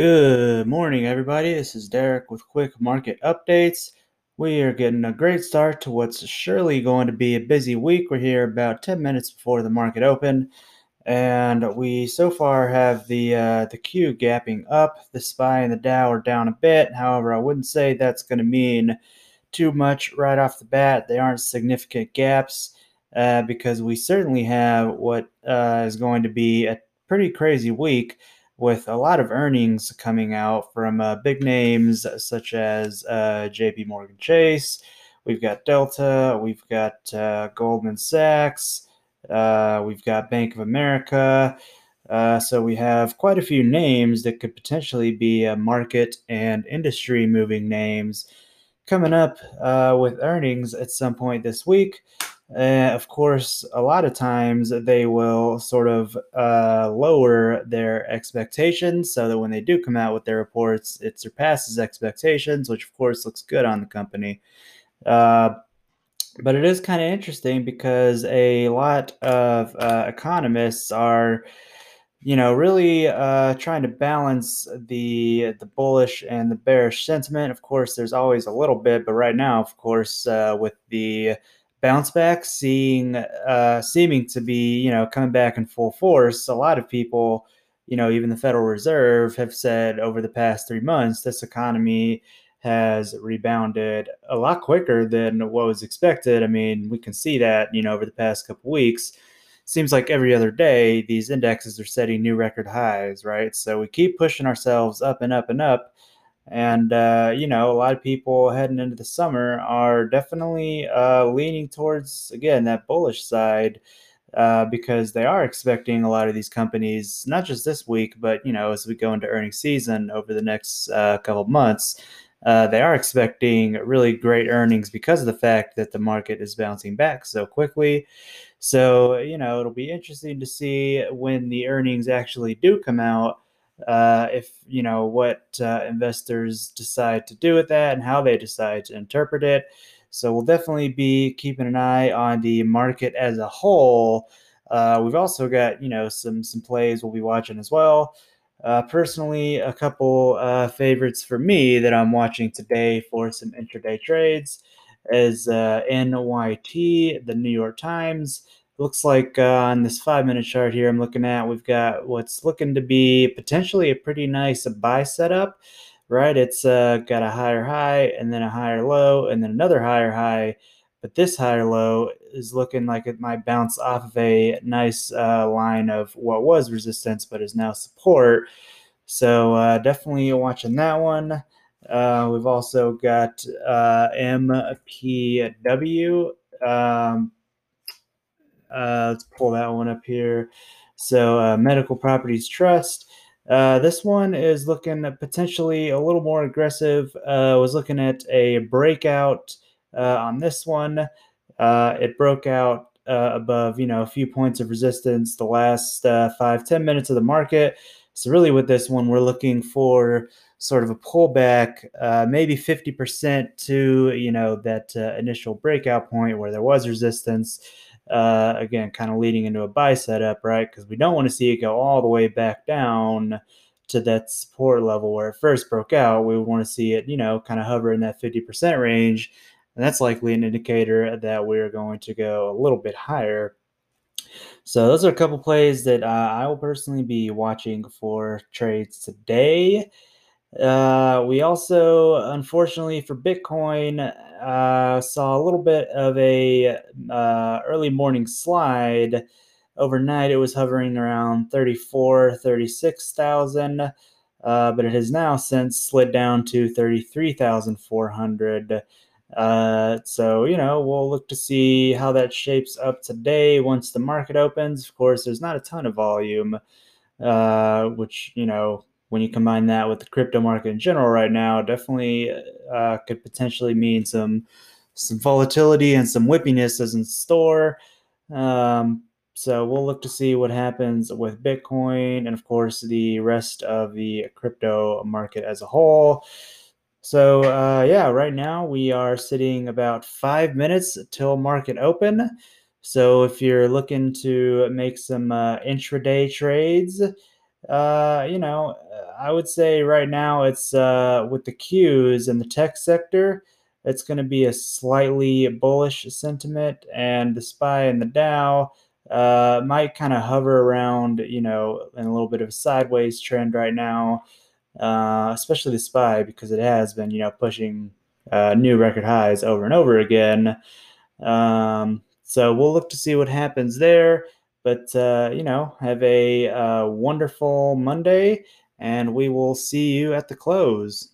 Good morning, everybody. This is Derek with quick market updates. We are getting a great start to what's surely going to be a busy week. We're here about 10 minutes before the market open, and we so far have the uh, the Q gapping up. The SPY and the Dow are down a bit. However, I wouldn't say that's going to mean too much right off the bat. They aren't significant gaps uh, because we certainly have what uh, is going to be a pretty crazy week with a lot of earnings coming out from uh, big names such as uh, JP Morgan Chase. We've got Delta, we've got uh, Goldman Sachs, uh, we've got Bank of America. Uh, so we have quite a few names that could potentially be market and industry moving names coming up with earnings at some point this week. Uh, of course, a lot of times they will sort of uh, lower their expectations so that when they do come out with their reports, it surpasses expectations, which of course looks good on the company. Uh, but it is kind of interesting because a lot of uh, economists are, you know, really uh, trying to balance the the bullish and the bearish sentiment. Of course, there's always a little bit, but right now, of course, uh, with the bounce back seeing uh, seeming to be you know coming back in full force a lot of people you know even the federal reserve have said over the past three months this economy has rebounded a lot quicker than what was expected i mean we can see that you know over the past couple weeks seems like every other day these indexes are setting new record highs right? So we keep pushing ourselves up and up and up. And, uh, you know, a lot of people heading into the summer are definitely uh, leaning towards, again, that bullish side uh, because they are expecting a lot of these companies, not just this week, but, you know, as we go into earnings season over the next uh, couple months, uh, they are expecting really great earnings because of the fact that the market is bouncing back so quickly. So, you know, it'll be interesting to see when the earnings actually do come out uh, if you know what uh, investors decide to do with that and how they decide to interpret it. So we'll definitely be keeping an eye on the market as a whole. Uh, we've also got you know some some plays we'll be watching as well. Uh, personally, a couple uh, favorites for me that I'm watching today for some intraday trades is uh, NYT, the New York Times looks like uh, on this five minute chart here I'm looking at, we've got what's looking to be potentially a pretty nice buy setup, right? It's uh, got a higher high and then a higher low and then another higher high. But this higher low is looking like it might bounce off of a nice uh, line of what was resistance but is now support. So uh, definitely watching that one. Uh, we've also got uh, MPW. Um, uh, let's pull that one up here. So, uh, Medical Properties Trust. Uh, this one is looking potentially a little more aggressive. Uh, was looking at a breakout uh, on this one. Uh, it broke out above, you know, a few points of resistance the last five ten minutes of the market. So, really, with this one, we're looking for sort of a pullback, uh, maybe 50% to, you know, that uh, initial breakout point where there was resistance. Uh, again, kind of leading into a buy setup, right? Because we don't want to see it go all the way back down to that support level where it first broke out. We want to see it, you know, kind of hover in that 50% range. And that's likely an indicator that we're going to go a little bit higher. So those are a couple plays that uh, I will personally be watching for trades today. Uh, we also, unfortunately for Bitcoin, uh, saw a little bit of a uh, early morning slide. Overnight, it was hovering around 34, 36,000, uh, but it has now since slid down to 33,400. Uh, so, you know, we'll look to see how that shapes up today once the market opens. Of course, there's not a ton of volume, uh, which, you know, when you combine that with the crypto market in general right now, definitely uh, could potentially mean some some volatility and some whippiness is in store. Um, so we'll look to see what happens with Bitcoin and, of course, the rest of the crypto market as a whole. So uh, yeah, right now we are sitting about five minutes till market open. So if you're looking to make some uh, intraday trades, Uh, you know, I would say right now it's uh, with the Qs and the tech sector, it's going to be a slightly bullish sentiment, and the SPY and the Dow uh, might kind of hover around, you know, in a little bit of a sideways trend right now, uh, especially the SPY because it has been, you know, pushing uh, new record highs over and over again. Um, so we'll look to see what happens there. But, uh, you know, have a uh, wonderful Monday, and we will see you at the close.